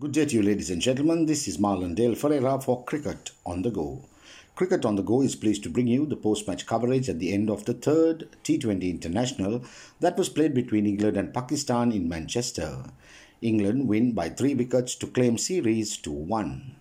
Good day to you, ladies and gentlemen. This is Marlon Dale Ferreira for Cricket on the Go. Cricket on the Go is pleased to bring you the post match coverage at the end of the third T20 international that was played between England and Pakistan in Manchester. England win by three wickets to claim series 2 1.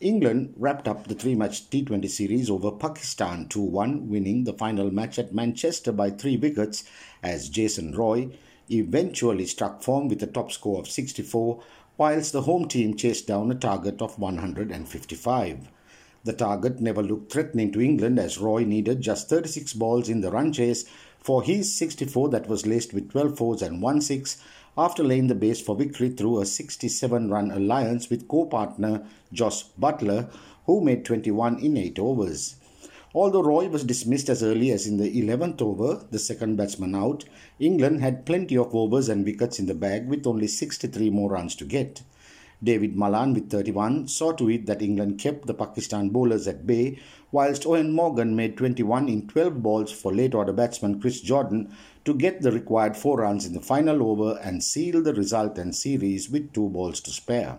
England wrapped up the three match T20 series over Pakistan 2 1, winning the final match at Manchester by three wickets as Jason Roy eventually struck form with a top score of 64, whilst the home team chased down a target of 155. The target never looked threatening to England as Roy needed just 36 balls in the run chase for his 64 that was laced with 12 fours and 1 6 after laying the base for victory through a 67 run alliance with co partner Jos Buttler, who made 21 in 8 overs. Although Roy was dismissed as early as in the 11th over, the second batsman out, England had plenty of overs and wickets in the bag with only 63 more runs to get. David Malan with 31 saw to it that England kept the Pakistan bowlers at bay, whilst Eoin Morgan made 21 in 12 balls for late order batsman Chris Jordan to get the required 4 runs in the final over and seal the resultant series with 2 balls to spare.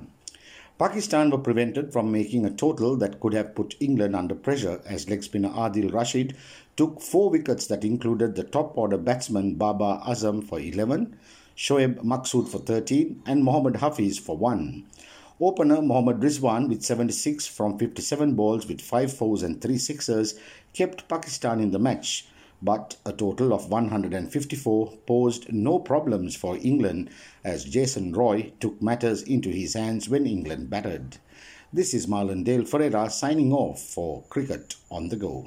Pakistan were prevented from making a total that could have put England under pressure as leg spinner Adil Rashid took four wickets that included the top order batsman Babar Azam for 11, Shoaib Maqsood for 13, and Mohammad Hafeez for 1. Opener Mohammad Rizwan with 76 from 57 balls with 5 fours and 3 sixers kept Pakistan in the match but a total of 154 posed no problems for England as Jason Roy took matters into his hands when England batted. This is Marlon Dale Ferreira signing off for Cricket on the Go.